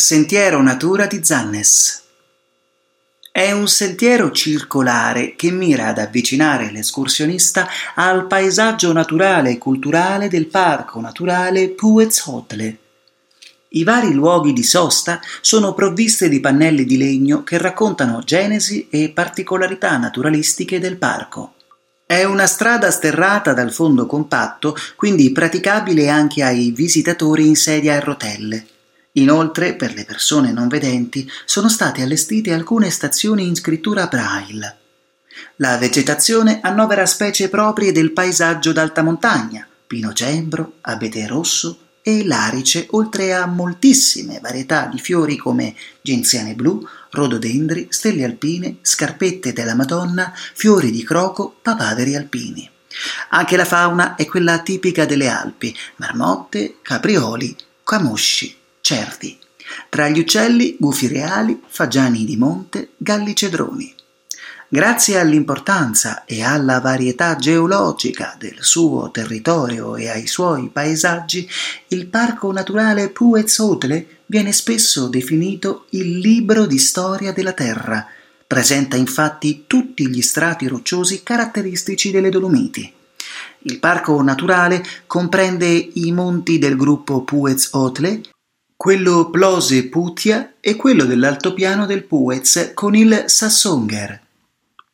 Sentiero Natura di Zannes è un sentiero circolare che mira ad avvicinare l'escursionista al paesaggio naturale e culturale del Parco Naturale Puez-Hotle. I vari luoghi di sosta sono provviste di pannelli di legno che raccontano genesi e particolarità naturalistiche del parco. È una strada sterrata dal fondo compatto, quindi praticabile anche ai visitatori in sedia a rotelle. Inoltre, per le persone non vedenti, sono state allestite alcune stazioni in scrittura braille. La vegetazione annovera specie proprie del paesaggio d'alta montagna, pino cembro, abete rosso e larice, oltre a moltissime varietà di fiori come genziane blu, rododendri, stelle alpine, scarpette della Madonna, fiori di croco, papaveri alpini. Anche la fauna è quella tipica delle Alpi, marmotte, caprioli, camosci, certi. Tra gli uccelli, gufi reali, fagiani di monte, galli cedroni. Grazie all'importanza e alla varietà geologica del suo territorio e ai suoi paesaggi, il Parco Naturale Puez-Hotle viene spesso definito il libro di storia della Terra. Presenta infatti tutti gli strati rocciosi caratteristici delle Dolomiti. Il parco naturale comprende i monti del gruppo Puez-Hotle, quello Plose Putia e quello dell'altopiano del Puez con il Sassonger.